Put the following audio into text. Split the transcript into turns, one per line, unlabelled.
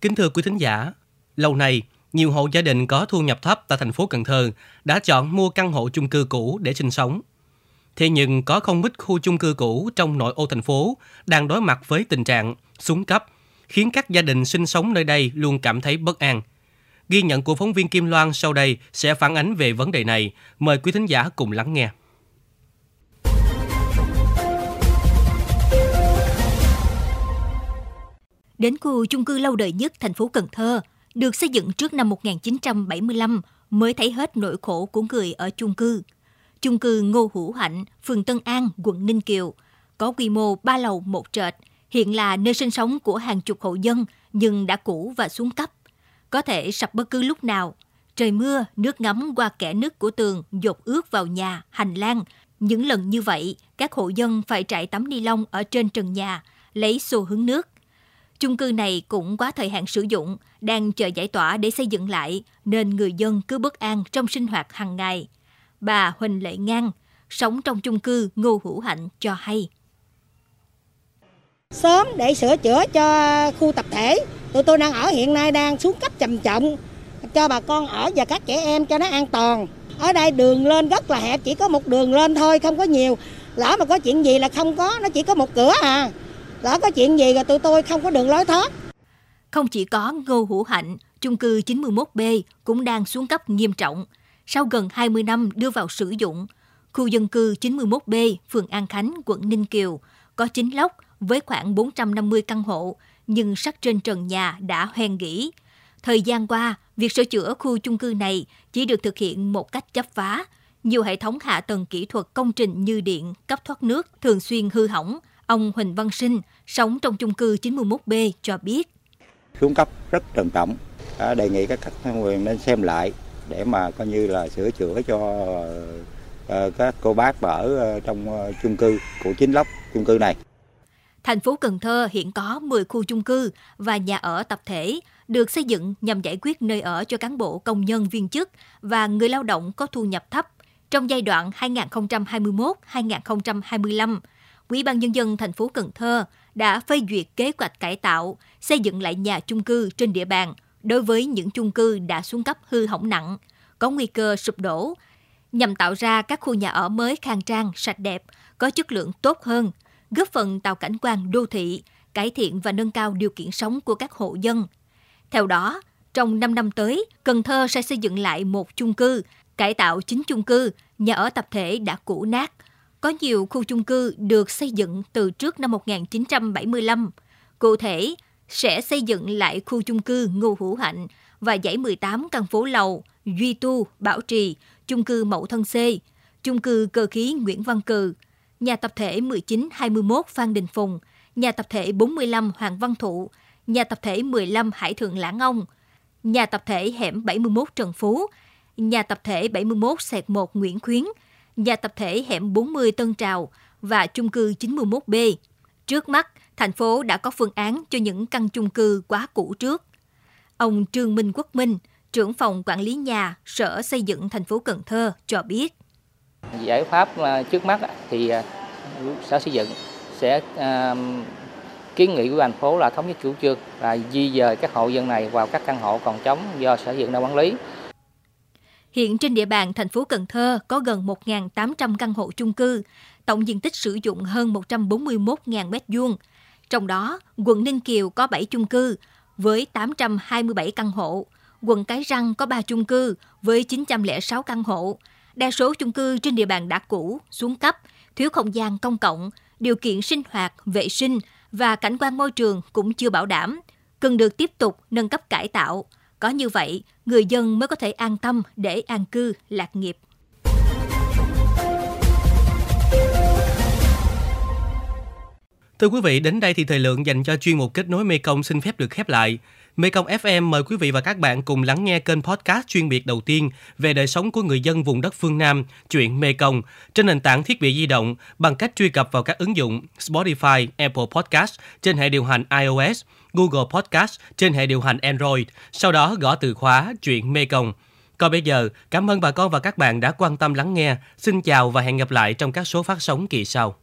Kính thưa quý thính giả, lâu nay, nhiều hộ gia đình có thu nhập thấp tại thành phố Cần Thơ đã chọn mua căn hộ chung cư cũ để sinh sống. Thế nhưng có không ít khu chung cư cũ trong nội ô thành phố đang đối mặt với tình trạng xuống cấp, khiến các gia đình sinh sống nơi đây luôn cảm thấy bất an. Ghi nhận của phóng viên Kim Loan sau đây sẽ phản ánh về vấn đề này. Mời quý thính giả cùng lắng nghe.
Đến khu chung cư lâu đời nhất thành phố Cần Thơ, được xây dựng trước năm 1975 mới thấy hết nỗi khổ của người ở chung cư. Chung cư Ngô Hữu Hạnh, phường Tân An, quận Ninh Kiều, có quy mô 3 lầu một trệt, hiện là nơi sinh sống của hàng chục hộ dân nhưng đã cũ và xuống cấp. Có thể sập bất cứ lúc nào. Trời mưa, nước ngấm qua kẽ nứt của tường dột ướt vào nhà, hành lang. Những lần như vậy, các hộ dân phải trải tấm ni lông ở trên trần nhà, lấy xô hứng nước – Chung cư này cũng quá thời hạn sử dụng, đang chờ giải tỏa để xây dựng lại, nên người dân cứ bất an trong sinh hoạt hàng ngày. Bà Huỳnh Lệ Ngang, sống trong chung cư Ngô Hữu Hạnh cho hay.
Sớm để sửa chữa cho khu tập thể, tụi tôi đang ở hiện nay đang xuống cấp trầm trọng, cho bà con ở và các trẻ em cho nó an toàn. Ở đây đường lên rất là hẹp, chỉ có một đường lên thôi, không có nhiều. Lỡ mà có chuyện gì là không có, nó chỉ có một cửa à lỡ có chuyện gì rồi tụi tôi không có đường lối thoát.
Không chỉ có Ngô Hữu Hạnh, chung cư 91B cũng đang xuống cấp nghiêm trọng. Sau gần 20 năm đưa vào sử dụng, khu dân cư 91B, phường An Khánh, quận Ninh Kiều có 9 lốc với khoảng 450 căn hộ, nhưng sắt trên trần nhà đã hoen gỉ. Thời gian qua, việc sửa chữa khu chung cư này chỉ được thực hiện một cách chấp phá. Nhiều hệ thống hạ tầng kỹ thuật công trình như điện, cấp thoát nước thường xuyên hư hỏng, Ông Huỳnh Văn Sinh, sống trong chung cư 91B cho biết.
Xuống cấp rất trầm trọng, đề nghị các cấp thẩm quyền nên xem lại để mà coi như là sửa chữa cho ờ, các cô bác ở ờ, trong ờ, chung cư của chính lốc chung cư này.
Thành phố Cần Thơ hiện có 10 khu chung cư và nhà ở tập thể được xây dựng nhằm giải quyết nơi ở cho cán bộ công nhân viên chức và người lao động có thu nhập thấp trong giai đoạn 2021-2025 Ủy ban nhân dân thành phố Cần Thơ đã phê duyệt kế hoạch cải tạo, xây dựng lại nhà chung cư trên địa bàn đối với những chung cư đã xuống cấp hư hỏng nặng, có nguy cơ sụp đổ, nhằm tạo ra các khu nhà ở mới khang trang, sạch đẹp, có chất lượng tốt hơn, góp phần tạo cảnh quan đô thị, cải thiện và nâng cao điều kiện sống của các hộ dân. Theo đó, trong 5 năm tới, Cần Thơ sẽ xây dựng lại một chung cư, cải tạo chín chung cư, nhà ở tập thể đã cũ nát, có nhiều khu chung cư được xây dựng từ trước năm 1975. Cụ thể, sẽ xây dựng lại khu chung cư Ngô Hữu Hạnh và dãy 18 căn phố lầu Duy Tu, Bảo Trì, chung cư Mậu Thân C, chung cư Cơ khí Nguyễn Văn Cừ, nhà tập thể 1921 Phan Đình Phùng, nhà tập thể 45 Hoàng Văn Thụ, nhà tập thể 15 Hải Thượng Lãng Ông, nhà tập thể hẻm 71 Trần Phú, nhà tập thể 71 Sẹt 1 Nguyễn Khuyến, nhà tập thể hẻm 40 Tân Trào và chung cư 91B. Trước mắt, thành phố đã có phương án cho những căn chung cư quá cũ trước. Ông Trương Minh Quốc Minh, trưởng phòng quản lý nhà, Sở Xây dựng thành phố Cần Thơ cho biết.
Giải pháp à, trước mắt thì à, Sở Xây dựng sẽ à, kiến nghị của thành phố là thống nhất chủ trương là di dời các hộ dân này vào các căn hộ còn trống do Sở Xây dựng đang quản lý
Hiện trên địa bàn thành phố Cần Thơ có gần 1.800 căn hộ chung cư, tổng diện tích sử dụng hơn 141.000 m2. Trong đó, quận Ninh Kiều có 7 chung cư với 827 căn hộ, quận Cái Răng có 3 chung cư với 906 căn hộ. Đa số chung cư trên địa bàn đã cũ, xuống cấp, thiếu không gian công cộng, điều kiện sinh hoạt, vệ sinh và cảnh quan môi trường cũng chưa bảo đảm, cần được tiếp tục nâng cấp cải tạo – có như vậy, người dân mới có thể an tâm để an cư, lạc nghiệp.
Thưa quý vị, đến đây thì thời lượng dành cho chuyên mục kết nối Mekong xin phép được khép lại. Mekong FM mời quý vị và các bạn cùng lắng nghe kênh podcast chuyên biệt đầu tiên về đời sống của người dân vùng đất phương Nam, chuyện Mekong, trên nền tảng thiết bị di động bằng cách truy cập vào các ứng dụng Spotify, Apple Podcast trên hệ điều hành iOS – Google Podcast trên hệ điều hành Android, sau đó gõ từ khóa chuyện Mê Công. Còn bây giờ, cảm ơn bà con và các bạn đã quan tâm lắng nghe. Xin chào và hẹn gặp lại trong các số phát sóng kỳ sau.